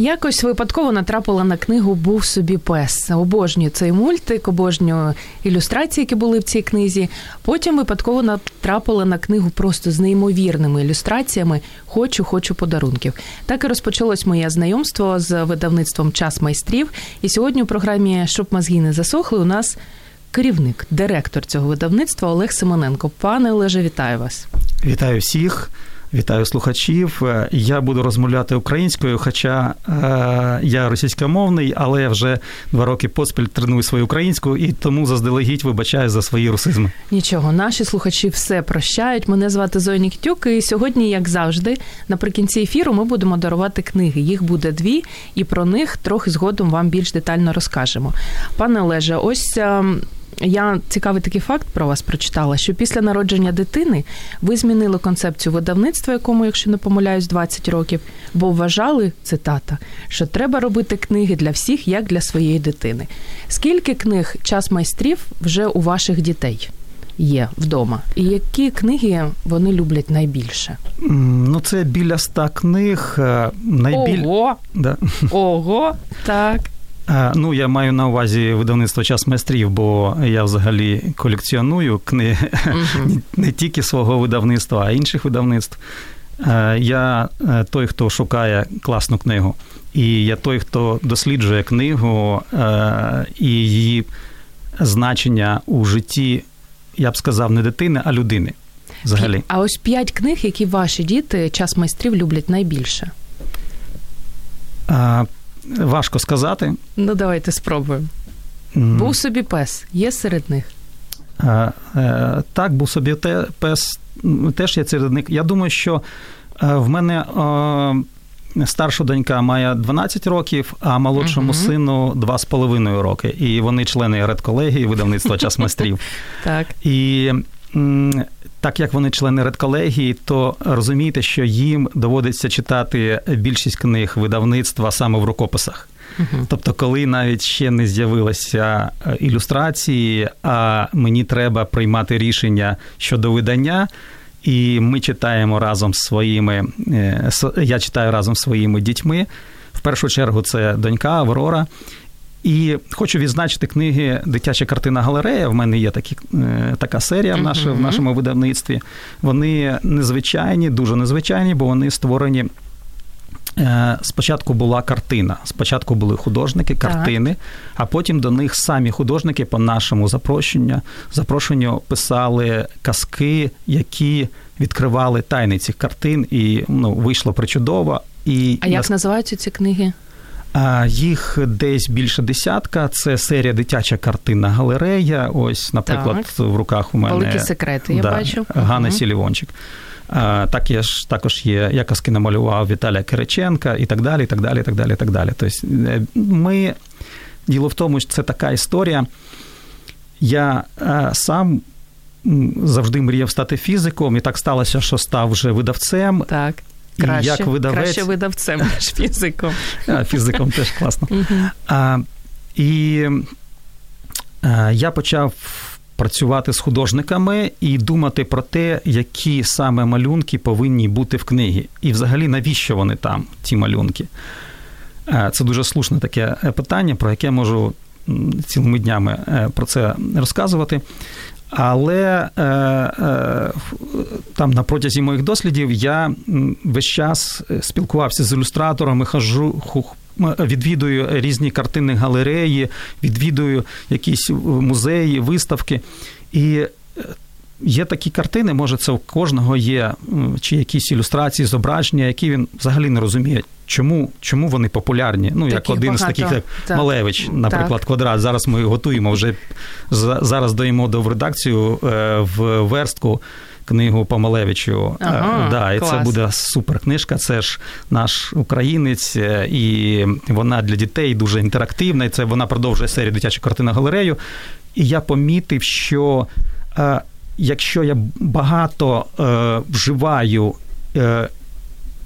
Якось випадково натрапила на книгу Був собі пес. Обожнюю цей мультик, обожнюю ілюстрації, які були в цій книзі. Потім випадково натрапила на книгу просто з неймовірними ілюстраціями Хочу, хочу подарунків. Так і розпочалось моє знайомство з видавництвом Час майстрів. І сьогодні у програмі Щоб мозги не засохли у нас керівник, директор цього видавництва Олег Симоненко. Пане Олеже, вітаю вас. Вітаю всіх. Вітаю слухачів. Я буду розмовляти українською, хоча е, я російськомовний, але я вже два роки поспіль треную свою українську і тому заздалегідь вибачаю за свої русизми. Нічого, наші слухачі все прощають. Мене звати Зоя Ніктюк, і сьогодні, як завжди, наприкінці ефіру ми будемо дарувати книги. Їх буде дві, і про них трохи згодом вам більш детально розкажемо. Пане Олеже, ось. Я цікавий такий факт про вас прочитала, що після народження дитини ви змінили концепцію видавництва, якому, якщо не помиляюсь, 20 років, бо вважали цитата, що треба робити книги для всіх, як для своєї дитини. Скільки книг час майстрів вже у ваших дітей? Є вдома, і які книги вони люблять найбільше? Ну, це біля ста книг. Е, найбіль... Ого! Да. Ого, так. Ну, я маю на увазі видавництво час майстрів, бо я взагалі колекціоную книги uh-huh. не тільки свого видавництва, а інших видавництв. Я е, той, хто шукає класну книгу, і я той, хто досліджує книгу е, і її значення у житті, я б сказав, не дитини, а людини. Взагалі. А ось п'ять книг, які ваші діти час майстрів люблять найбільше. Важко сказати. Ну, давайте спробуємо. Mm. Був собі пес, є серед них. А, е, Так, був собі те, пес, теж є серед них. Я думаю, що е, в мене е, старша донька має 12 років, а молодшому uh-huh. сину 2,5 роки. І вони члени редколегії видавництва час майстрів. Так. І так як вони члени редколегії, то розумієте, що їм доводиться читати більшість книг видавництва саме в рукописах. Uh-huh. Тобто, коли навіть ще не з'явилися е, ілюстрації, а мені треба приймати рішення щодо видання. І ми читаємо разом з своїми, е, я читаю разом з своїми дітьми. В першу чергу це донька Аврора. І хочу відзначити книги Дитяча картина галерея. В мене є такі, е, така серія в, наш, uh-huh. в нашому видавництві. Вони незвичайні, дуже незвичайні, бо вони створені. Е, спочатку була картина, спочатку були художники, картини, так. а потім до них самі художники по нашому запрошенню запрошенню писали казки, які відкривали тайни цих картин, і ну, вийшло причудово. І А як називаються ці книги? Їх десь більше десятка. Це серія дитяча картинна галерея. Ось, наприклад, так. в руках у мене великі секрети. Я да, бачу Ганна угу. Сілівончик. Так я ж також є, я казки намалював Віталія Кириченка і так далі. і так далі, і так далі, і так далі. Тобто е, ми діло в тому, що це така історія. Я е, сам завжди мріяв стати фізиком, і так сталося, що став вже видавцем. Так. Краще, як видавець... краще видавцем, ніж фізиком. А, Фізиком теж класно. А, І а, я почав працювати з художниками і думати про те, які саме малюнки повинні бути в книгі. І взагалі, навіщо вони там, ті малюнки. Це дуже слушне таке питання, про яке можу цілими днями е, про це розказувати. Але е, е, там на протязі моїх дослідів я весь час е, спілкувався з ілюстраторами, хожу, відвідую різні картинні галереї, відвідую якісь музеї, виставки. І Є такі картини, може, це у кожного є чи якісь ілюстрації, зображення, які він взагалі не розуміє, чому чому вони популярні. Ну, як один багато. з таких, як так. Малевич, наприклад, так. квадрат. Зараз ми готуємо вже зараз даємо до в редакцію е, в верстку книгу Помалевичу. Ага, да, І клас. це буде супер книжка. Це ж наш українець, і вона для дітей дуже інтерактивна. І це вона продовжує серію дитячу картина галерею. І я помітив, що е, якщо я багато е, вживаю. Е,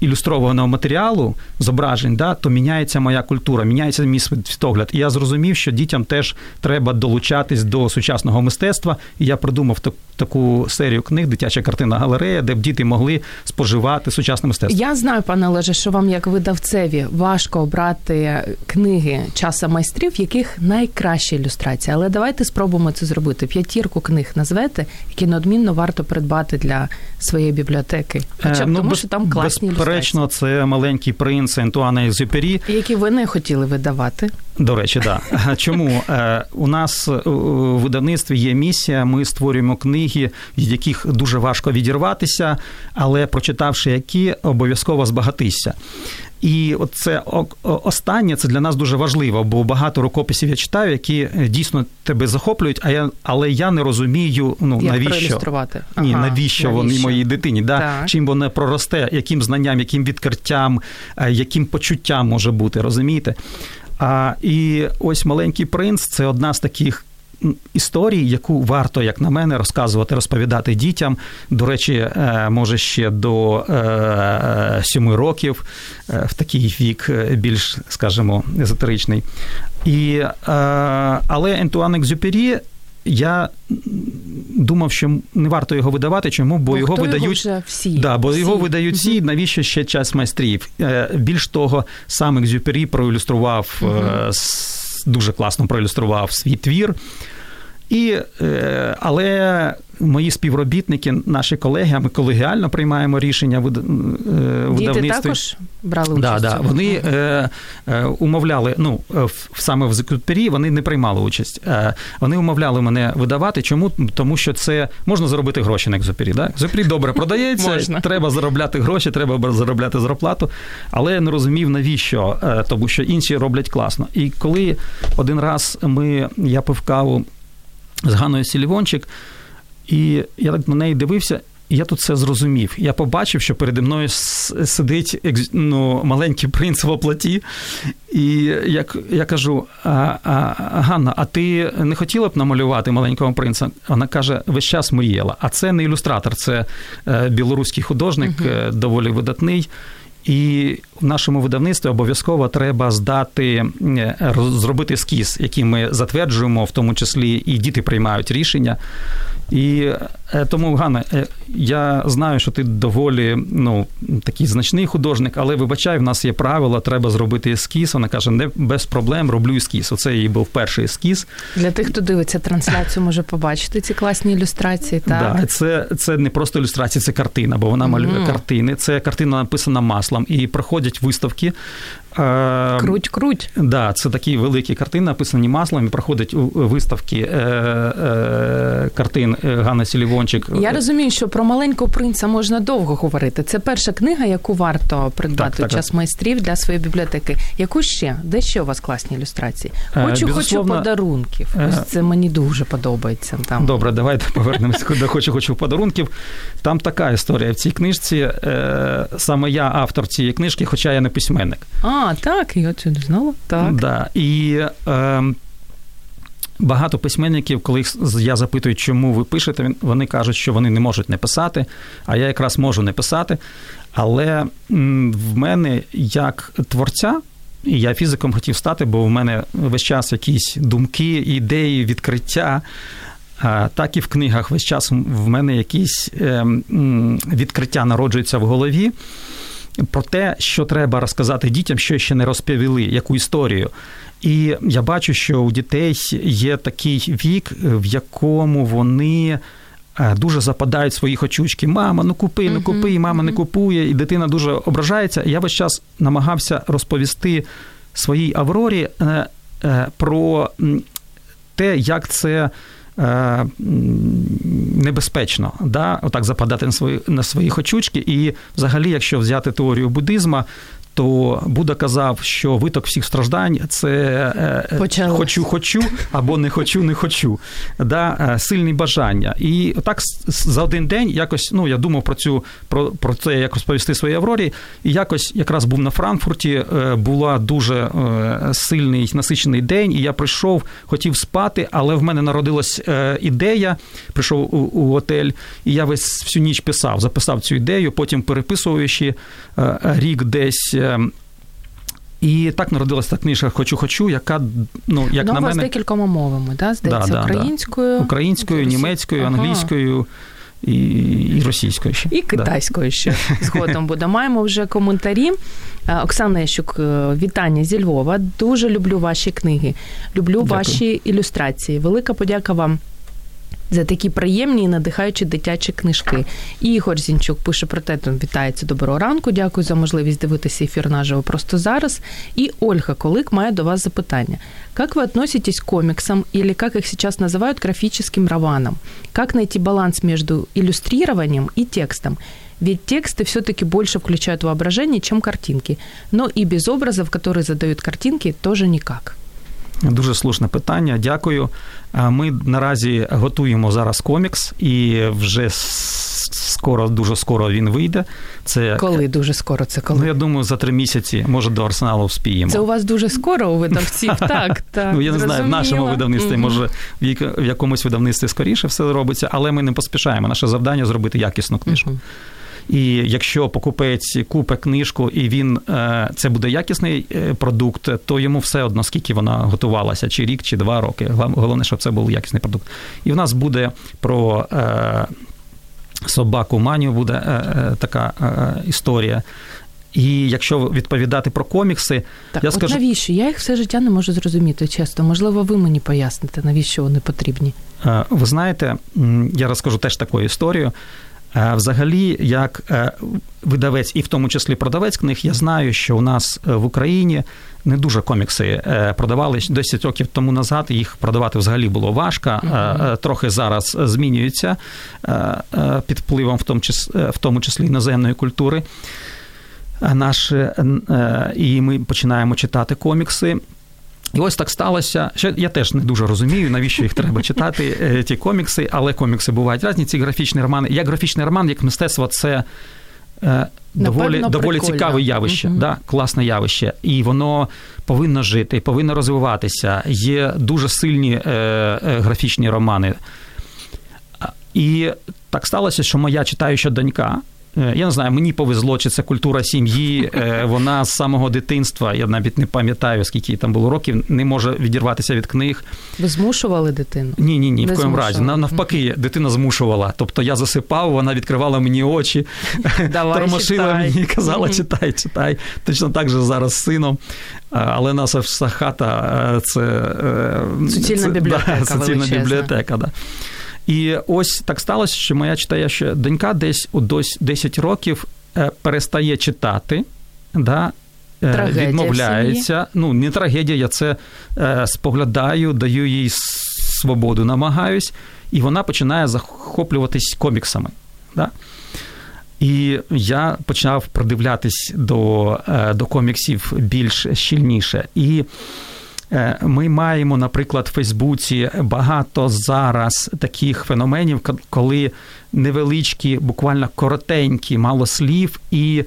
ілюстрованого матеріалу, зображень, да, то міняється моя культура, міняється мій світогляд. І я зрозумів, що дітям теж треба долучатись до сучасного мистецтва. І я придумав так, таку серію книг, дитяча картина галерея, де б діти могли споживати сучасне мистецтво. Я знаю, пане Олеже, що вам як видавцеві важко обрати книги часа майстрів, яких найкраща ілюстрація. Але давайте спробуємо це зробити. П'ятірку книг назвете, які неодмінно варто придбати для своєї бібліотеки. Хоча б ну, тому, без- що там класні Безперечно, ілюстрації. це маленький принц Антуана Екзюпері. Які ви не хотіли видавати. До речі, да. Чому Е, у нас у видавництві є місія? Ми створюємо книги, від яких дуже важко відірватися, але прочитавши які, обов'язково збагатися. І от це останнє це для нас дуже важливо, бо багато рукописів я читаю, які е, дійсно тебе захоплюють, а я але я не розумію, ну Як навіщо проілюструвати? ні, Ага, навіщо, вони моїй дитині? Да? Так. Чим воно проросте, яким знанням, яким відкриттям, е, яким почуттям може бути, розумієте? А, і ось маленький принц це одна з таких. М, Історій, яку варто, як на мене, розказувати, розповідати дітям. До речі, е, може ще до е, е, сьоми років, в такий вік більш, скажімо, езотеричний. І, але Ентуан Екзюпері, я думав, що не варто його видавати. Чому? Бо Ну, його видають вже всі. Да, бо всі. його видають всі, навіщо ще час майстрів? Більш того, сам Екзюпері проілюстрував, с- дуже класно проілюстрував свій твір. І, е, але мої співробітники, наші колеги, ми колегіально приймаємо рішення в Діти також брали участь. Да, да. Вони е, е, умовляли, ну е, саме в Зекутпері вони не приймали участь. Е, вони умовляли мене видавати. Чому? Тому що це можна заробити гроші на екзопері. Да? Екзопері добре продається, Можна. треба заробляти гроші, треба заробляти зарплату. Але я не розумів навіщо, е, тому що інші роблять класно. І коли один раз ми я пив каву з Ганою Сілівончик, і я так на неї дивився. і Я тут все зрозумів. Я побачив, що переді мною сидить ну, маленький принц в оплаті. І як я кажу: а, а, Ганна, а ти не хотіла б намалювати маленького принца? Вона каже: весь час мріяла. А це не ілюстратор, це е, білоруський художник, е, доволі видатний. І в нашому видавництві обов'язково треба здати, зробити ескіз, який ми затверджуємо, в тому числі і діти приймають рішення. І е, тому, Ганна, е, я знаю, що ти доволі ну, такий значний художник, але вибачай, в нас є правила, треба зробити ескіз. Вона каже, не без проблем роблю ескіз. Оце її був перший ескіз. Для тих, хто дивиться трансляцію, може побачити ці класні ілюстрації. Так? Да, це, це не просто ілюстрація, це картина, бо вона малює Мгм. картини. Це картина написана маслом і проходять виставки. Е, Круть, круть. Да, це такі великі картини, написані маслом, і проходять у- виставки е, е, картин е, Ганна Сілівончик. Я розумію, що про маленького принца можна довго говорити. Це перша книга, яку варто придбати Так, так, час майстрів для своєї бібліотеки. Яку ще? Де ще у вас класні ілюстрації? Хочу, хочу подарунків. Ось це мені дуже подобається. Там Добре, давайте повернемося до хочу, хочу подарунків. Там така історія в цій книжці. Саме я автор цієї книжки, хоча я не письменник. а так, я це не знала. Так. Да. І е, багато письменників, коли їх я запитую, чому ви пишете, вони кажуть, що вони не можуть не писати, а я якраз можу не писати. Але в мене як творця. І я фізиком хотів стати, бо в мене весь час якісь думки, ідеї, відкриття. Так і в книгах весь час в мене якісь е, відкриття народжуються в голові про те, що треба розказати дітям, що ще не розповіли, яку історію. І я бачу, що у дітей є такий вік, в якому вони. е, Дуже западають свої хочучки. Мама, ну купи, ну купи, і мама не купує, і дитина дуже ображається. Я весь час намагався розповісти своїй Аврорі е, е, про те, як це небезпечно, да? отак западати на свої, на свої хочучки. І взагалі, якщо взяти теорію буддизму, то Будда казав, що виток всіх страждань це е, Почалось. хочу, хочу або не хочу, не хочу. Да? Е, сильні бажання. І так за один день якось ну я думав про цю про, про це, як розповісти своїй Аврорі. І якось якраз був на Франкфурті, е, була дуже сильний насичений день, і я прийшов, хотів спати, але в мене народилась ідея. Прийшов у, у готель, і я весь всю ніч писав, записав цю ідею, потім переписуючи рік десь. Ем, і так народилася та книжка Хочу, хочу, яка ну як ну, на мене... з декількома мовами, да? здається, да, українською, да. українською, німецькою, ага. англійською. І і російською ще і китайською да. ще згодом буде. Маємо вже коментарі. Е, Оксана Ящук, е, вітання зі Львова. Дуже люблю ваші книги. Люблю Дякую. ваші ілюстрації. Велика подяка вам за такі приємні і надихаючі дитячі книжки. І Ігор Зінчук пише про те, там вітається доброго ранку. Дякую за можливість дивитися ефір наживо просто зараз. І Ольга Колик має до вас запитання. Как вы относитесь к комиксам или, как их сейчас называют, графическим романам? Как найти баланс между иллюстрированием и текстом? Ведь тексты все-таки больше включают воображение, чем картинки. Но и без образов, которые задают картинки, тоже никак. Дуже слушне питання. Дякую. Ми наразі готуємо зараз комікс, і вже скоро, дуже скоро він вийде. Це коли дуже скоро це коли? Ну, я думаю, за три місяці, може, до арсеналу вспіємо. Це у вас дуже скоро у видавців. Так, так. Ну я не знаю, в нашому видавництві, може, в якомусь видавництві скоріше все робиться, але ми не поспішаємо. Наше завдання зробити якісну книжку. І якщо покупець купить книжку, і він е, це буде якісний е, продукт, то йому все одно скільки вона готувалася, чи рік, чи два роки. Головне, щоб це був якісний продукт. І в нас буде про е, собаку Маню буде така історія. І якщо відповідати про комікси, так, я от скажу... навіщо? Я їх все життя не можу зрозуміти, чесно. Можливо, ви мені поясните, навіщо вони потрібні? Ви знаєте, я розкажу теж таку історію. Е, взагалі, як е, видавець, і в тому числі продавець книг, я знаю, що у нас е, в Україні не дуже комікси продавали 10 років тому назад. Їх продавати взагалі було важко. Mm-hmm. Трохи зараз змінюється під впливом, в тому числі, в тому числі іноземної культури. Наш, і ми починаємо читати комікси. І ось так сталося. Ще я теж не дуже розумію, навіщо їх треба читати, е, ті комікси, але комікси бувають різні. Ці графічні романи. Як графічний роман, як мистецтво, це. Е, доволі доволі цікаве явище, uh да, класне явище, і воно повинно жити, повинно розвиватися. Є дуже сильні е, е, графічні романи. І так сталося, що моя читаюча донька я не знаю, мені повезло, чи це культура сім'ї. Е, вона з самого дитинства, я навіть не пам'ятаю, скільки там було років, не може відірватися від книг. Ви змушували дитину? Ні, ні, ні, в коєму разі. Навпаки, дитина змушувала. Тобто я засипав, вона відкривала мені очі, тормошила мені і казала: читай, читай. Точно так же зараз з сином. Але наша вся хата це суцільна бібліотека. Да, суцільна бібліотека, да. І ось так сталося, що моя читаюча донька десь у 10 років е, перестає читати. да, е, Трагедія відмовляється. Ну, не трагедія, я це е, споглядаю, даю їй свободу, намагаюсь, і вона починає захоплюватись коміксами. Да? І я почав придивлятись до до коміксів більш щільніше. І ми маємо, наприклад, в Фейсбуці багато зараз таких феноменів, коли невеличкі, буквально коротенькі, мало слів і.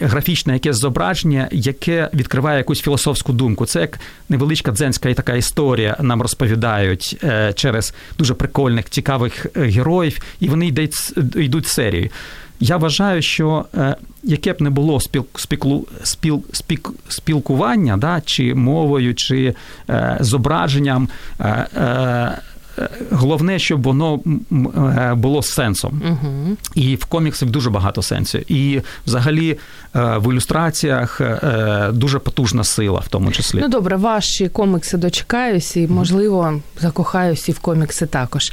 Графічне якесь зображення, яке відкриває якусь філософську думку. Це як невеличка дзенська така історія нам розповідають е, через дуже прикольних, цікавих е, героїв, і вони йдуть йдуть серією. Я вважаю, що е, яке б не було спіл, спіл, спіл, спіл, спілкування, да, чи мовою, чи е, зображенням. Е, е, Головне, щоб воно е, було з сенсом. uh І в коміксах дуже багато сенсів. І взагалі е, в ілюстраціях дуже потужна сила, в тому числі. Ну добре, ваші комікси дочекаюсь і, можливо, закохаюсь і в комікси також.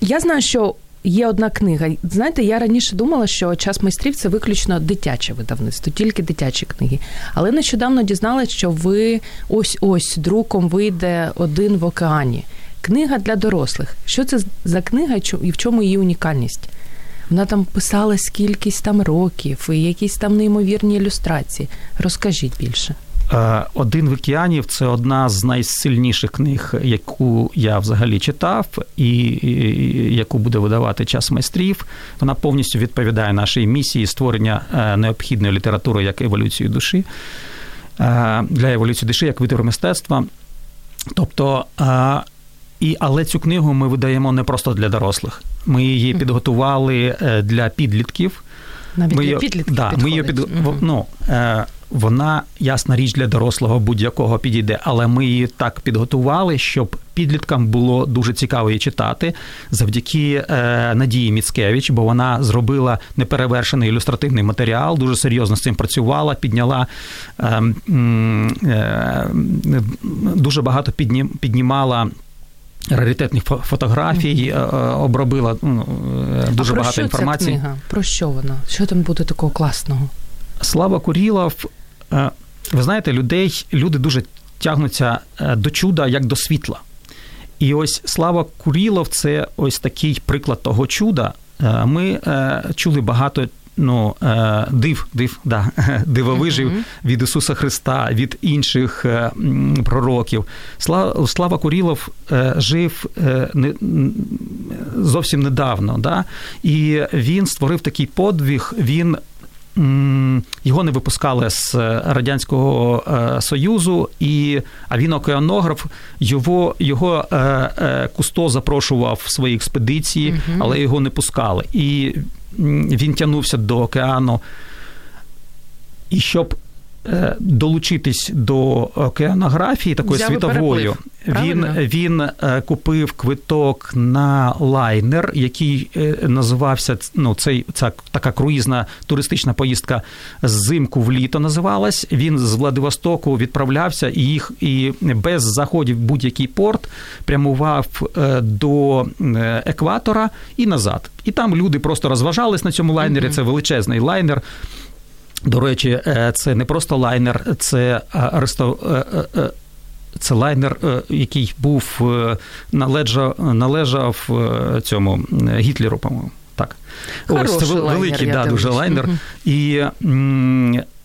Я знаю, що Є одна книга. Знаєте, я раніше думала, що час майстрів це виключно дитяче видавництво, тільки дитячі книги. Але нещодавно дізналась, що ви ось ось друком вийде один в океані. Книга для дорослих. Що це за книга і в чому її унікальність? Вона там писала скількись там років, і якісь там неймовірні ілюстрації. Розкажіть більше. Е, Один в океанів це одна з найсильніших книг, яку я взагалі читав, і яку буде видавати час майстрів. Вона повністю відповідає нашій місії створення е, необхідної літератури як еволюцію душі е, для еволюції душі як витвору мистецтва. Тобто, і, але цю книгу ми видаємо не просто для дорослих. Ми її підготували для підлітків. Навіть ми для підлітків да, ми її під, ну, вона ясна річ для дорослого будь-якого підійде, але ми її так підготували, щоб підліткам було дуже цікаво її читати завдяки е, Надії Міцкевич, бо вона зробила неперевершений ілюстративний матеріал, дуже серйозно з цим працювала, підняла е, е, дуже багато піднімала. Раритетних фотографій обробила ну, дуже а багато що інформації. Ця книга? Про що вона? Що там буде такого класного? Слава Курілов, е, ви знаєте, людей, люди дуже тягнуться е, до чуда як до світла. І ось Слава Курілов це ось такий приклад того чуда. Е, ми чули багато ну, див, див, да, дивовижів mm-hmm. від Ісуса Христа, від інших пророків. Слава, Слава Курілов жив не, зовсім недавно. Да? І він створив такий подвиг. він його не випускали з Радянського е, Союзу, і а він океанограф, його його е, е, Кусто запрошував в свої експедиції, угу. але його не пускали. І він тягнувся до океану. І щоб долучитись до океанографії такої Взяв світової, він він е, купив квиток на лайнер, який е, називався ну, цей ця така круїзна туристична поїздка зимку в літо називалась. Він з Владивостоку відправлявся і їх і без заходів в будь-який порт прямував е, до екватора і назад. І там люди просто розважались на цьому лайнері. Це величезний лайнер. До речі, це не просто лайнер, це рестор це лайнер, е, який був е, належав, належав е, цьому Гітлеру, по-моєму. Так. Хороший Ось це великий лайнер, да, дуже лайнер. Угу. І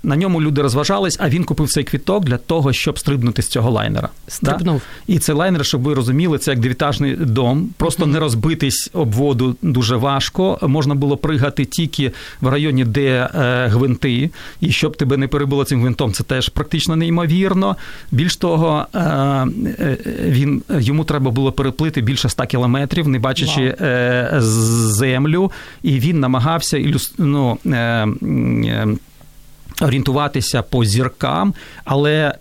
на ньому люди розважались, а він купив цей квіток для того, щоб стрибнути з цього лайнера. Стрибнув. Да? І цей лайнер, щоб ви розуміли, це як дев'ятажний дом. Просто не розбитись об воду дуже важко. Можна було пригати тільки в районі, де е, гвинти, і щоб тебе не перебило цим гвинтом, це теж практично неймовірно. Більш того, е, е, він йому треба було переплити більше ста кілометрів, не бачачи. Е, землю, і він намагався ілюс... ну, е, орієнтуватися по зіркам, але.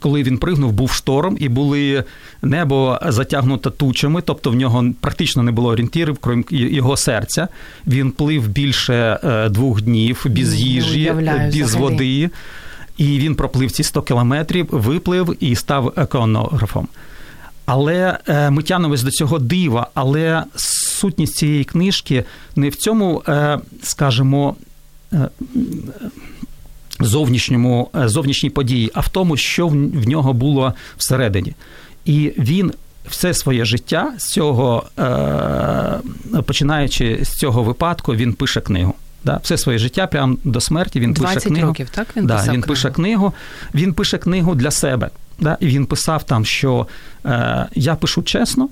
Коли він пригнув, був шторм, і були небо затягнуто тучами, тобто в нього практично не було орієнтірів, крім його серця. Він плив більше е, двох днів без їжі, без взагалі. води. І він проплив ці 100 кілометрів, виплив і став еконографом. Але е, ми тянемось до цього дива. Але сутність цієї книжки не в цьому, е, скажімо, зовнішньому е, зовнішній події, а в тому, що в нього було всередині. І він все своє життя з цього, е, починаючи з цього випадку, він пише книгу. Да, Все своє життя, прямо до смерті він 20 пише книгу. років, так? Він да, писав він книгу? пише книгу. Він пише книгу для себе. Да, І він писав там, що е, я пишу чесно,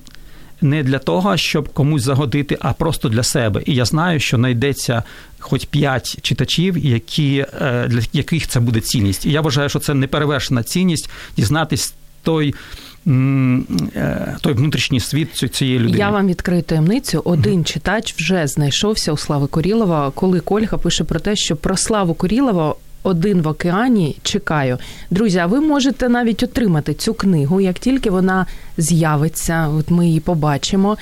не для того, щоб комусь загодити, а просто для себе. І я знаю, що знайдеться хоч п'ять читачів, які, е, для яких це буде цінність. І я вважаю, що це неперевершена цінність дізнатись той. Е, той внутрішній світ цієї людини. Я вам відкрию таємницю. Один mm-hmm. читач вже знайшовся у Слави Корілова, коли Кольга пише про те, що про Славу Корілова один в океані. Чекаю, друзі. А ви можете навіть отримати цю книгу, як тільки вона з'явиться. От ми її побачимо.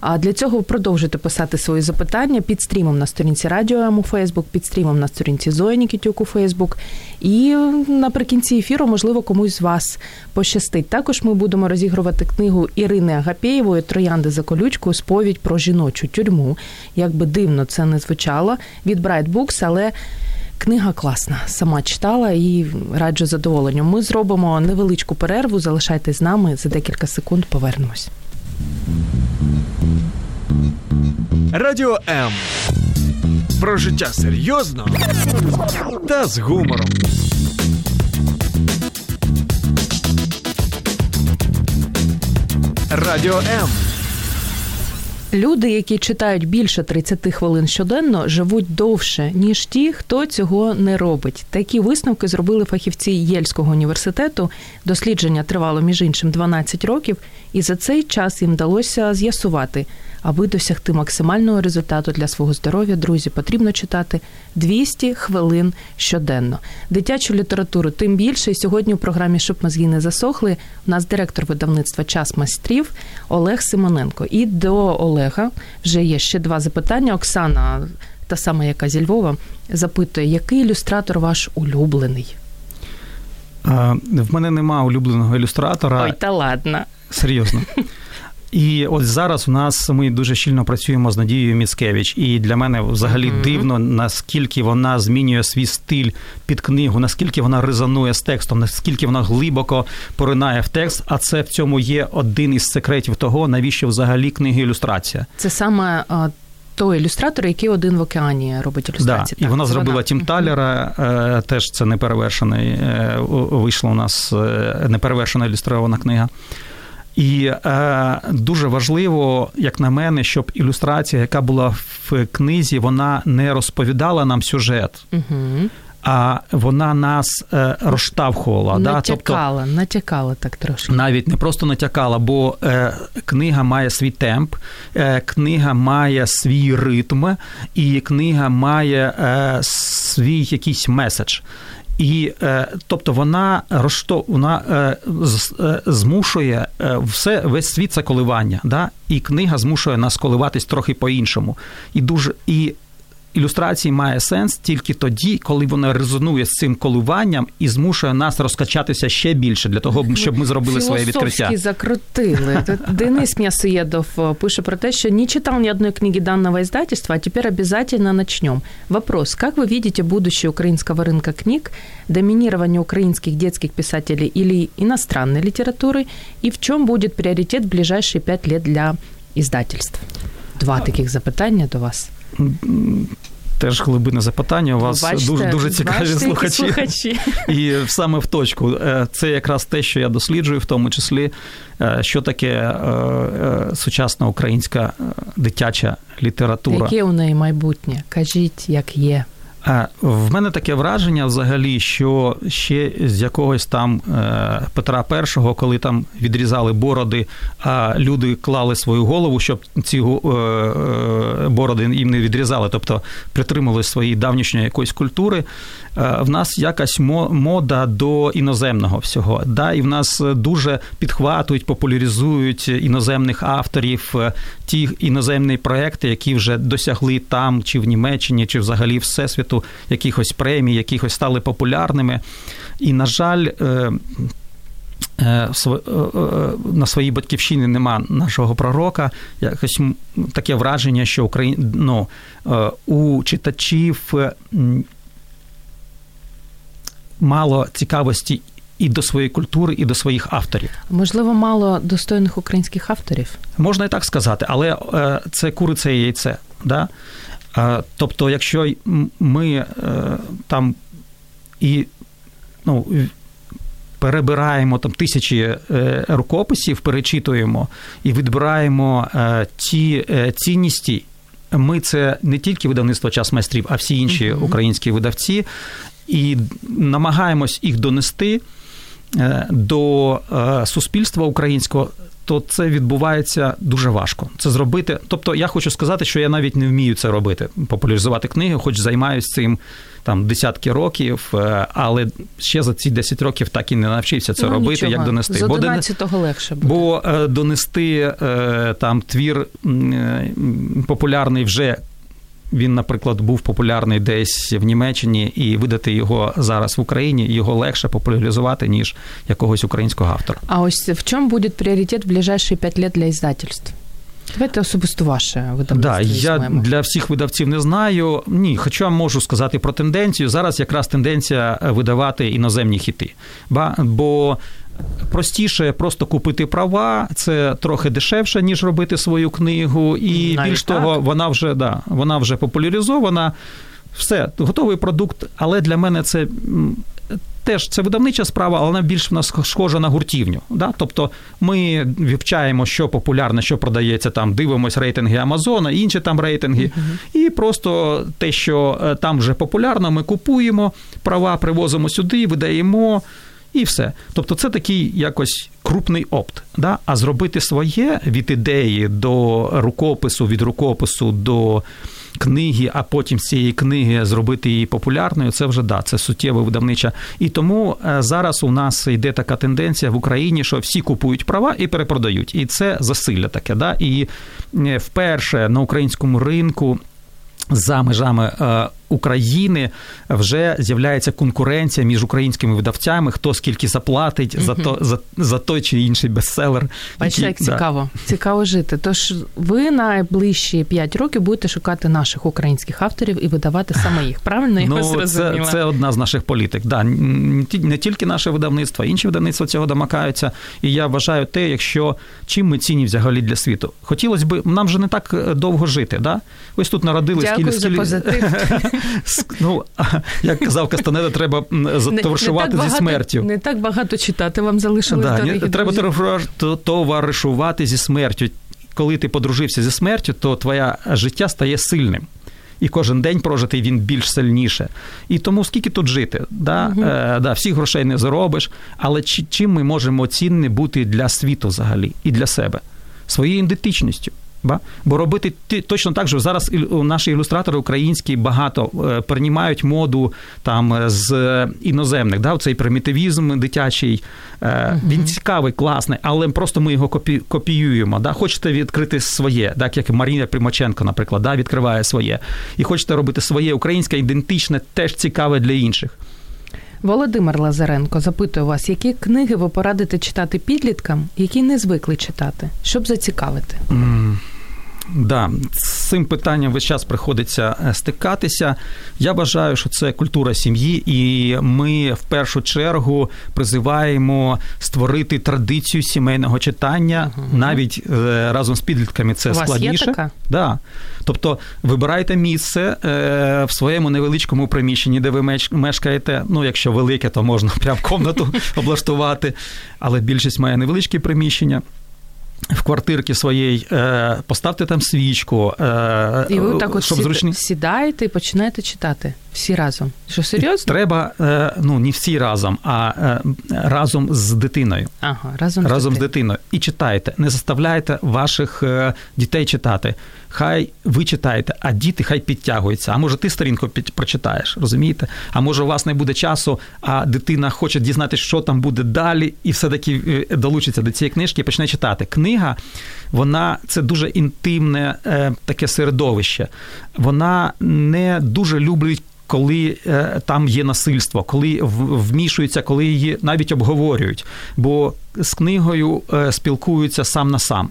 А для цього продовжуйте писати свої запитання під стрімом на сторінці Радіо М у Фейсбук, під стрімом на сторінці Зої Нікітюк у Фейсбук. І наприкінці ефіру, можливо, комусь з вас пощастить. Також ми будемо розігрувати книгу Ірини Агапєєвої Троянди за колючкою сповідь про жіночу тюрму. Як би дивно це не звучало від Bright Books, але. Книга класна, сама читала і раджу задоволенню. Ми зробимо невеличку перерву. Залишайтесь з нами за декілька секунд. Повернемось. Радіо М. Про життя серйозно та з гумором. Радіо М. Люди, які читають більше 30 хвилин щоденно, живуть довше ніж ті, хто цього не робить. Такі висновки зробили фахівці Єльського університету. Дослідження тривало між іншим 12 років, і за цей час їм вдалося з'ясувати, аби досягти максимального результату для свого здоров'я, друзі, потрібно читати 200 хвилин щоденно. Дитячу літературу тим більше. І сьогодні у програмі «Щоб мозги не засохли. У нас директор видавництва Час майстрів Олег Симоненко. І до Олега вже є ще два запитання. Оксана, та сама, яка зі Львова, запитує, який ілюстратор ваш улюблений? В мене нема улюбленого ілюстратора. Ой, та ладно. Серйозно. І от зараз у нас ми дуже щільно працюємо з Надією Міцкевич, і для мене взагалі uh-huh. дивно, наскільки вона змінює свій стиль під книгу, наскільки вона резонує з текстом, наскільки вона глибоко поринає в текст. А це в цьому є один із секретів того, навіщо взагалі книги ілюстрація. Це саме. Той ілюстратор, який один в океані робить ілюстрації. Да, і вона зробила вона. Тім Талера, е, теж це неперевершений, е, вийшла у нас е, неперевершена ілюстрована книга. І е, дуже важливо, як на мене, щоб ілюстрація, яка була в книзі, вона не розповідала нам сюжет. Угу. А вона нас е, розштовхувала. Натякала, да? тобто, натякала так трошки. Навіть не просто натякала, бо е, книга має свій темп, е, книга має свій ритм, і книга має е, свій якийсь меседж. І е, тобто вона розто, вона е, е, змушує все весь світ це коливання. Да? І книга змушує нас коливатись трохи по-іншому. І дуже і ілюстрації має сенс тільки тоді, коли вона резонує з цим коливанням і змушує нас розкачатися ще більше для того, щоб ми зробили своє відкриття. закрутили. Денис М'ясоєдов е, пише про те, що не читав ні одної книги данного издательства, а тепер обязательно начнем. Вопрос, как вы видите будущее украинского рынка книг, доминирование украинских детских писателей или иностранной литературы, и в чем будет приоритет в ближайшие пять лет для издательств? Два таких запитання до вас. Теж глибине запитання. У вас бачите, дуже дуже цікаві бачите, слухачі. слухачі. І саме в точку. Е, це якраз те, що я досліджую, в тому числі, е, що таке е, сучасна українська дитяча література. Яке у неї майбутнє? Кажіть, як є. В мене таке враження взагалі, що ще з якогось там е, Петра І, коли там відрізали бороди, а люди клали свою голову, щоб ці е, е, бороди їм не відрізали, тобто притримали своєї давнішньої якоїсь культури. В нас якась мода до іноземного всього. Да? І в нас дуже підхватують, популяризують іноземних авторів, ті іноземні проекти, які вже досягли там, чи в Німеччині, чи взагалі всесвіт світу, якихось премій, якихось стали популярними. І, на жаль, е, е, е, на своїй батьківщині нема нашого пророка. Якось таке враження, що Украї... ну, у читачів мало цікавості і до своєї культури, і до своїх авторів. Можливо, мало достойних українських авторів. Можна і так сказати, але це куриця і яйце. Да? Тобто, якщо ми е, там і ну, перебираємо там тисячі е, рукописів, перечитуємо і відбираємо е, ті цінності, ми це не тільки видавництво час майстрів, а всі інші українські видавці, і намагаємось їх донести до суспільства українського то це відбувається дуже важко. Це зробити. Тобто, я хочу сказати, що я навіть не вмію це робити, популяризувати книги, хоч займаюся цим там десятки років, е, але ще за ці 10 років так і не навчився це ну, робити, нічого. як донести. З 11-го легше буде. Бо е, донести е, там твір популярний вже він, наприклад, був популярний десь в Німеччині, і видати його зараз в Україні його легше популяризувати, ніж якогось українського автора. А ось в чому буде пріоритет в ближайші 5 років для іздательств? Давайте особисто ваше видавництво. Да, я для всіх видавців не знаю. Ні, хоча можу сказати про тенденцію. Зараз якраз тенденція видавати іноземні хіти. Бо Простіше просто купити права, це трохи дешевше, ніж робити свою книгу, і Навіть більш так? того, вона вже да, вона вже популяризована. Все, готовий продукт, але для мене це теж це видавнича справа, але вона більш в нас схожа на гуртівню. Да? Тобто ми вивчаємо, що популярне, що продається там, дивимось рейтинги Амазона, інші там рейтинги, і просто те, що е, там вже популярно, ми купуємо права, привозимо сюди, видаємо. І все. Тобто, це такий якось крупний опт. Да? А зробити своє від ідеї до рукопису, від рукопису до книги, а потім з цієї книги зробити її популярною, це вже да, це суттєво видавнича. І тому е, зараз у нас йде така тенденція в Україні, що всі купують права і перепродають. І це засилля таке. Да? І е, вперше на українському ринку. За межами е, України вже з'являється конкуренція між українськими видавцями, хто скільки заплатить за то за, за той чи інший бестселер. Бачите, як цікаво, цікаво жити. Тож ви найближчі 5 років будете шукати наших українських авторів і видавати саме їх. Правильно я ну, вас це, це одна з наших політик. Да, не тільки наше видавництво, інші видавництва цього домакаються. І я вважаю те, якщо чим ми цінні взагалі для світу. Хотілося б, нам же не так довго жити. Да? Ось тут народились Дякую за позитив. Ну, як казав Кастанеда, треба товаришувати зі смертю. Не так багато читати вам залишилось. Да, дорогі треба товаришувати зі смертю. Коли ти подружився зі смертю, то твоє життя стає сильним. І кожен день прожитий він більш сильніше. І тому скільки тут жити? Да? Uh-huh. Е, да, Всіх грошей не заробиш, але чи, чим ми можемо цінні бути для світу взагалі і для себе? Своєю ідентичністю. Ба? Бо робити точно так же зараз наші ілюстратори українські багато переймають моду там з іноземних. Да? Цей примітивізм дитячий. Uh-huh. Він цікавий, класний, але просто ми його копі, копіюємо. Да? Хочете відкрити своє, так як Марія Примаченко, наприклад, да? відкриває своє. І хочете робити своє українське, ідентичне, теж цікаве для інших. Володимир Лазаренко запитує вас, які книги ви порадите читати підліткам, які не звикли читати, щоб зацікавити? Mm. Да, з цим питанням весь час приходиться стикатися. Я вважаю, що це культура сім'ї, і ми в першу чергу призиваємо створити традицію сімейного читання угу. навіть разом з підлітками. Це У вас складніше. Є така? Да. Тобто, вибирайте місце в своєму невеличкому приміщенні, де ви мешкаєте. Ну, якщо велике, то можна прям комнату облаштувати, але більшість має невеличкі приміщення в квартирці своїй, поставте там свічку, і ви так от щоб зручні... сідаєте і починаєте читати всі разом. Що серйозно? Треба ну не всі разом, а разом з дитиною. Ага, разом, разом з, з дитиною. І читайте. Не заставляйте ваших дітей читати. Хай ви читаєте, а діти хай підтягуються. А може, ти сторінку під... прочитаєш, розумієте? А може, у вас не буде часу, а дитина хоче дізнатися, що там буде далі, і все-таки долучиться до цієї книжки і почне читати. Книга, вона це дуже інтимне е, таке середовище. Вона не дуже любить. Коли е, там є насильство, коли вмішуються, коли її навіть обговорюють, бо з книгою е, спілкуються сам на сам.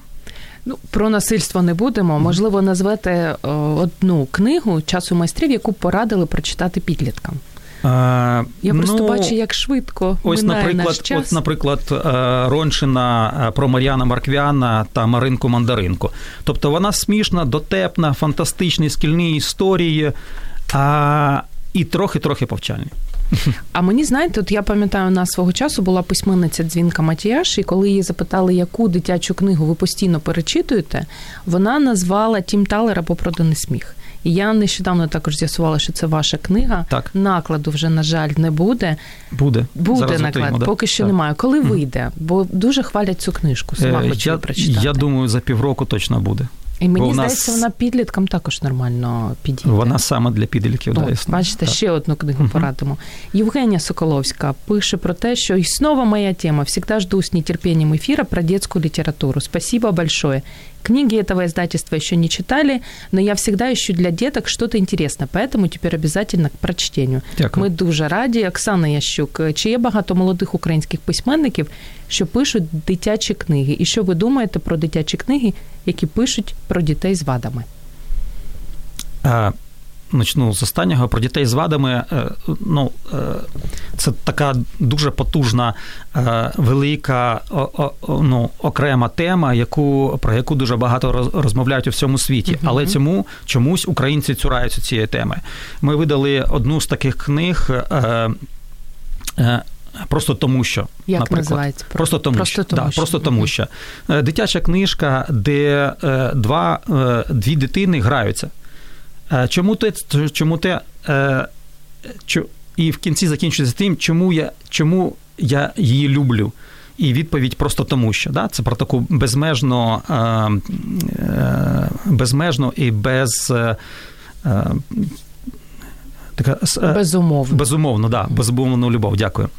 Ну, про насильство не будемо. Можливо, назвете одну книгу часу майстрів, яку порадили прочитати підліткам. Я просто ну, бачу, як швидко ось, минає наприклад, наш час. От, наприклад, Рончина про Мар'яна Марквяна та Маринку Мандаринку. Тобто вона смішна, дотепна, фантастичні скільні історії, а, і трохи-трохи повчальні. А мені знаєте, от я пам'ятаю, у нас свого часу була письменниця Дзвінка Матіяш, і коли її запитали, яку дитячу книгу ви постійно перечитуєте, вона назвала Тім Талера Попроданий сміх. І я нещодавно також з'ясувала, що це ваша книга. Так. Накладу вже, на жаль, не буде. Буде. Буде Зараз наклад, готуємо, поки що так. немає. Коли вийде? Бо дуже хвалять цю книжку. Сама Е, хочу я, прочитати. я думаю, за півроку точно буде. І мені Бо у нас- здається, вона підліткам також нормально підійде. Вона саме для підлітків. О, да, ясно. бачите, Так. ще одну книгу Мгм. порадимо. Евгения Соколовська пише про те, що і снова моя тема. Всегда жду с нетерпением эфира про детскую литературу. Спасибо большое. Книги этого издательства еще не читали, но я всегда ищу для деток что-то интересное, поэтому теперь обязательно к прочтению. Дякую. Ми дуже раді. Оксана Ящук, чи є багато молодих українських письменників, що пишуть дитячі книги? І що ви думаєте про дитячі книги, які пишуть про дітей з вадами? А, почну з останнього про дітей з вадами. Ну, Це така дуже потужна, велика ну, окрема тема, яку, про яку дуже багато розмовляють у всьому світі. Але цьому чомусь українці цураються цієї теми. Ми видали одну з таких книг. Просто тому, що Як наприклад, називається? просто тому, просто що тому, да, що. просто тому, що дитяча книжка, де два дві дитини граються. Чому те, чому те, і в кінці закінчується тим, чому я чому я її люблю. І відповідь просто тому, що да, це про таку безмежно, безмежно і без. Така, безумовно. Безумовно, да, безумовну любов, дякую.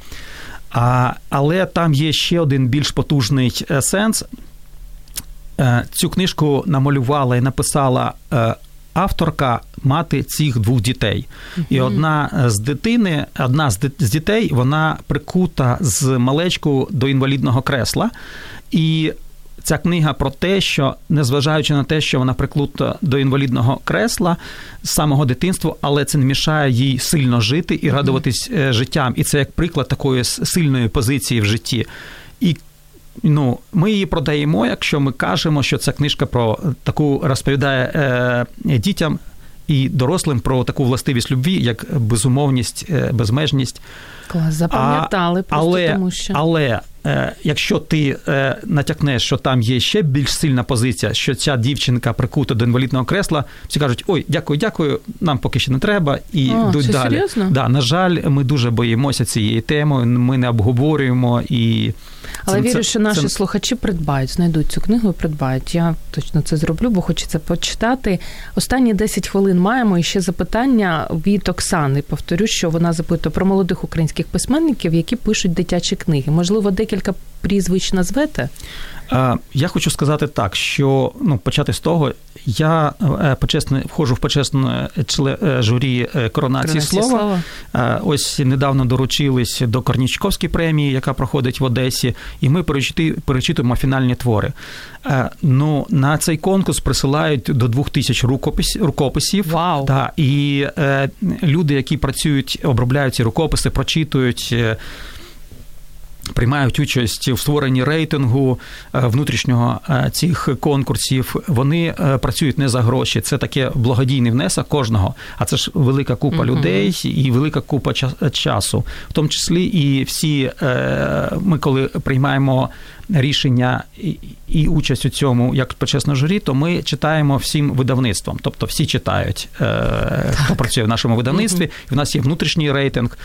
А, Але там є ще один більш потужний е, сенс. Е, цю книжку намалювала і написала е, авторка мати цих двох дітей. Mm-hmm. І одна з дитини, одна з дітей, вона прикута з малечку до інвалідного кресла. І Ця книга про те, що незважаючи на те, що вона приклута до інвалідного кресла з самого дитинства, але це не мішає їй сильно жити і радуватись mm-hmm. життям. І це як приклад такої сильної позиції в житті. І ну, ми її продаємо, якщо ми кажемо, що ця книжка про таку розповідає е, дітям і дорослим про таку властивість любві, як безумовність, е, безмежність. Клас, запам'ятали, а, просто але, тому що. Але якщо ти е, натякнеш, що там є ще більш сильна позиція, що ця дівчинка прикута до інвалідного кресла, всі кажуть, ой, дякую, дякую, нам поки що не треба, і йдуть далі. Серйозно? Да, На жаль, ми дуже боїмося цієї теми, ми не обговорюємо і. Але це, вірю, це, що наші це... слухачі придбають, знайдуть цю книгу і придбають. Я точно це зроблю, бо хочеться почитати. Останні 10 хвилин маємо і ще запитання від Оксани. Повторю, що вона запитує про молодих українських письменників, які пишуть дитячі книги. Можливо, декілька прізвищ назвете? Я хочу сказати так, що ну почати з того, я е, почесне входжу в почесне е, журі е, коронації слова. слова. Ось недавно доручились до Корнічковської премії, яка проходить в Одесі, і ми перечитуємо фінальні твори. Ну на цей конкурс присилають до двох тисяч рукопис, рукописів. Вау! Та, і люди, які працюють, обробляють ці рукописи, прочитують. Приймають участь в створенні рейтингу е, внутрішнього е, цих конкурсів. Вони е, працюють не за гроші. Це таке благодійний внесок кожного. А це ж велика купа uh-huh. людей і велика купа часу, в тому числі і всі ми, коли приймаємо рішення і участь у цьому як почесно журі, то ми читаємо всім видавництвом. Тобто всі читають, хто працює в нашому видавництві. І в нас є внутрішній рейтинг.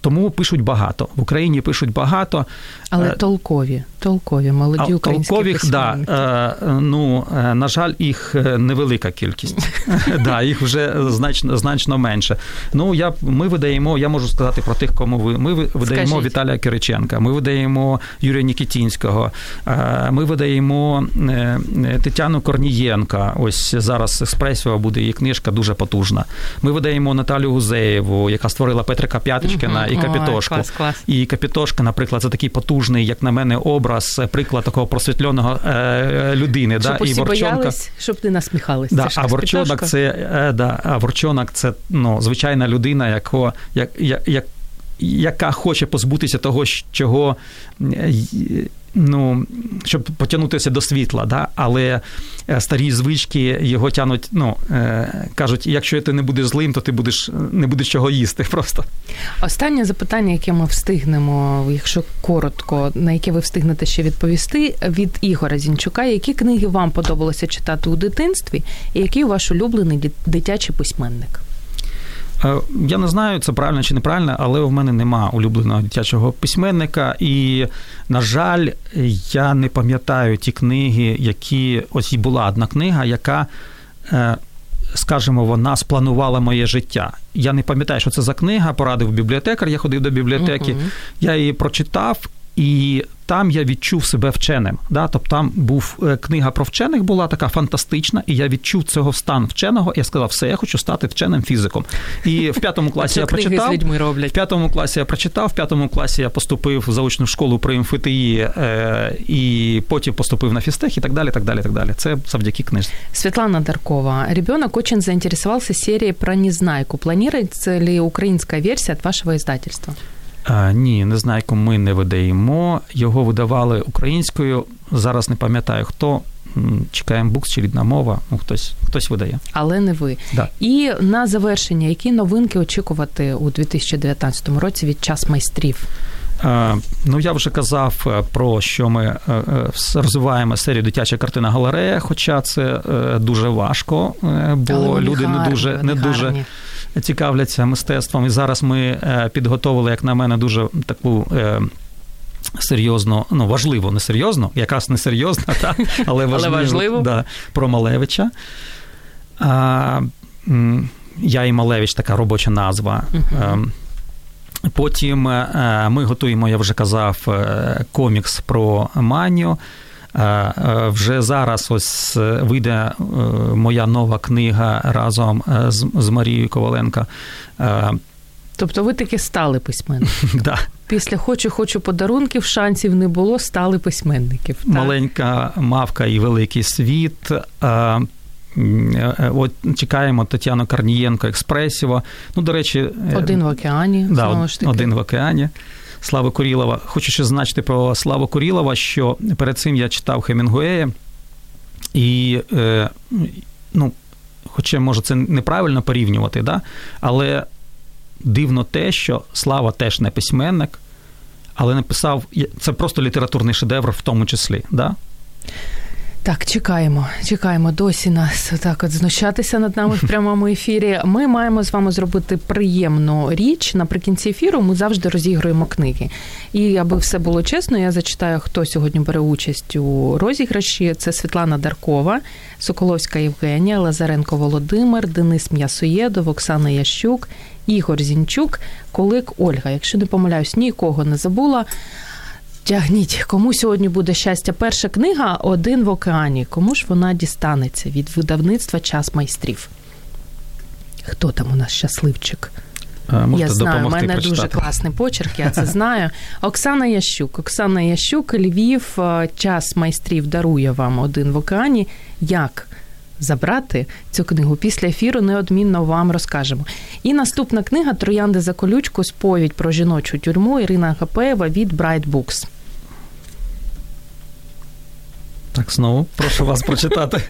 Тому пишуть багато. В Україні пишуть багато. Але е, толкові, толкові, молоді українські толкових, да, е, ну, е, на жаль, їх невелика кількість. да, Їх вже значно значно менше. Ну, я, Ми видаємо, я можу сказати про тих, кому ви. Ми видаємо Скажіть. Віталія Кириченка, ми видаємо Юрія Нікітінського, ми видаємо Тетяну Корнієнка. Ось зараз Еспресіо буде її книжка дуже потужна. Ми видаємо Наталю Гузеєву, яка створила Петрика П'ятичкина і Капітошку. Ой, клас, клас. І Капітошка, наприклад, це такий потужний, як на мене, образ, приклад такого просвітленого е, людини. Щоб да, усі і Ворчонка... боялись, щоб не насміхались. Да, це а Ворчонок це е, да, а Ворчонок це ну, звичайна людина, яко, як, як, як, яка хоче позбутися того, чого ну, щоб потягнутися до світла, да? але е, старі звички його тянуть, ну, е, кажуть, якщо ти не будеш злим, то ти будеш не будеш чого їсти. просто. Останнє запитання, яке ми встигнемо, якщо коротко, на яке ви встигнете ще відповісти, від Ігора Зінчука, які книги вам подобалося читати у дитинстві, і який ваш улюблений дитячий письменник? Е, я не знаю, це правильно чи неправильно, але в мене нема улюбленого дитячого письменника. І, на жаль, я не пам'ятаю ті книги, які ось і була одна книга, яка. Е, скажімо, вона спланувала моє життя. Я не пам'ятаю, що це за книга, порадив бібліотекар, я ходив до бібліотеки, uh-huh. я її прочитав, І там я відчув себе вченим. Да? Тобто там був е, книга про вчених, була така фантастична, і я відчув цього стан вченого. І я сказав, все, я хочу стати вченим фізиком. І в п'ятому класі я прочитав. В п'ятому класі я прочитав, в п'ятому класі я поступив в заочну школу при МФТІ, е, і потім поступив на фізтех і так далі. так далі, так далі. Це завдяки книжці. Світлана Даркова. Ребенок очень заинтересовался серией про Незнайку. Планируется ли украинская версия от вашего издательства? Ні, Незнайку ми не видаємо. Його видавали українською. Зараз не пам'ятаю хто. Чекаємо букс чи рідна мова. Ну, хтось хтось видає. Але не ви. Да. І на завершення, які новинки очікувати у 2019 році від час майстрів? Ну, я вже казав е, про що ми е, е, розвиваємо серію дитяча картина галерея, хоча це дуже важко, бо Але люди гарні, не дуже не дуже цікавляться мистецтвом. І зараз ми підготовили, як на мене, дуже таку. Серйозно, ну важливо, не серйозно, якраз не серйозно, та, але важливо, але важливо. Да, про Малевича. А, Я і Малевич така робоча назва. Uh-huh. Потім е, ми готуємо, я вже казав, е, комікс про Маню. Е, вже зараз ось вийде моя нова книга разом з Марією Коваленко. Тобто ви таки стали письменником? Да. Після хочу, хочу подарунків, шансів не було, стали письменників. Так? Маленька мавка і великий світ. Е, е, от чекаємо Тетяну Карнієнко Експресіво. Ну, до речі, е, один в океані. Да, знову ж таки. Один в океані. Слава Курілова. Хочу ще значити про Славу Курілова, що перед цим я читав Хемінгуея, і, ну, хоча, може, це неправильно порівнювати, да? але дивно те, що Слава теж не письменник, але написав це просто літературний шедевр в тому числі. Да? Так, чекаємо, чекаємо досі нас так от знущатися над нами в прямому ефірі. Ми маємо з вами зробити приємну річ. Наприкінці ефіру ми завжди розігруємо книги. І аби все було чесно, я зачитаю, хто сьогодні бере участь у розіграші. Це Світлана Даркова, Соколовська Євгенія, Лазаренко Володимир, Денис М'ясоєдов, Оксана Ящук, Ігор Зінчук, Колик Ольга. Якщо не помиляюсь, нікого не забула. Тягніть, кому сьогодні буде щастя. Перша книга Один в океані. Кому ж вона дістанеться від видавництва час майстрів? Хто там у нас щасливчик? я знаю, у мене прочитати. дуже класний почерк, я це знаю. Оксана Ящук. Оксана Ящук, Львів, час майстрів дарує вам один в океані. Як забрати цю книгу після ефіру, неодмінно вам розкажемо. І наступна книга Троянди за колючку сповідь про жіночу тюрму Ірина Гапеєва від Bright Books. Так, знову прошу вас прочитати.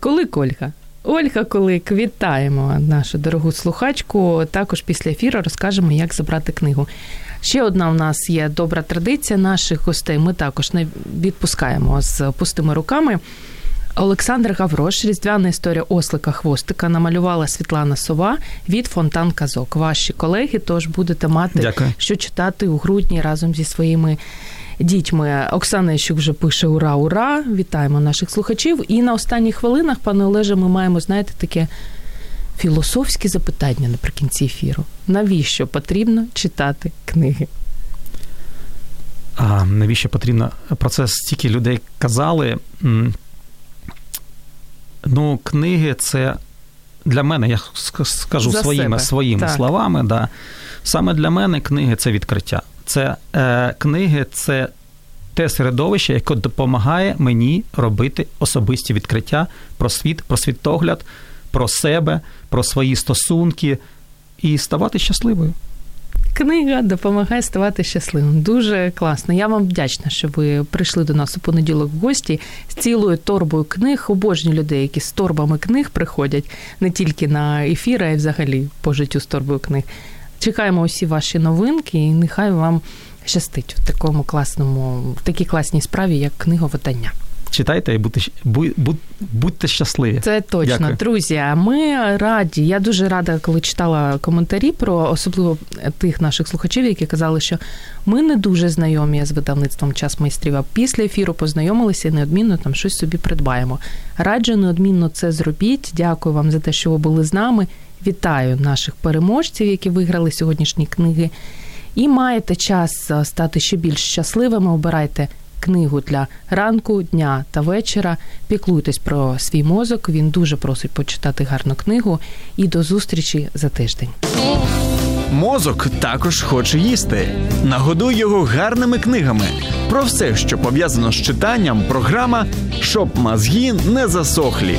Колик Ольга. Ольга Колик, вітаємо нашу дорогу слухачку. Також після ефіру розкажемо, як забрати книгу. Ще одна у нас є добра традиція наших гостей. Ми також не відпускаємо з пустими руками. Олександр Гаврош, різдвяна історія ослика хвостика намалювала Світлана Сова від фонтан казок. Ваші колеги тож будете мати Дякую. що читати у грудні разом зі своїми дітьми. Оксана Ящук вже пише Ура, ура! Вітаємо наших слухачів. І на останніх хвилинах, пане Олеже, ми маємо, знаєте, таке філософське запитання наприкінці ефіру. Навіщо потрібно читати книги? А навіщо потрібно про це стільки людей казали? Ну, книги це для мене, я скажу За своїми своїми словами. Да. Саме для мене книги це відкриття. Це е, книги, це те середовище, яке допомагає мені робити особисті відкриття про світ, про світогляд, про себе, про свої стосунки і ставати щасливою. Книга допомагає ставати щасливим. Дуже класно. Я вам вдячна, що ви прийшли до нас у понеділок в гості з цілою торбою книг. Обожнюю людей, які з торбами книг приходять не тільки на ефір, а й взагалі по життю з торбою книг. Чекаємо усі ваші новинки, і нехай вам щастить в такому класному, в такій класній справі, як книговидання. Читайте і будьте, будь, будьте щасливі. Це точно, Дякую. друзі. Ми раді. Я дуже рада, коли читала коментарі про особливо тих наших слухачів, які казали, що ми не дуже знайомі з видавництвом час майстрів. А після ефіру познайомилися і неодмінно там щось собі придбаємо. Раджу неодмінно це зробіть. Дякую вам за те, що ви були з нами. Вітаю наших переможців, які виграли сьогоднішні книги. і маєте час стати ще більш щасливими, обирайте книгу для ранку, дня та вечора. Піклуйтесь про свій мозок. Він дуже просить почитати гарну книгу. І до зустрічі за тиждень. Мозок також хоче їсти. Нагодуй його гарними книгами. Про все, що пов'язано з читанням, програма щоб мозги не засохлі.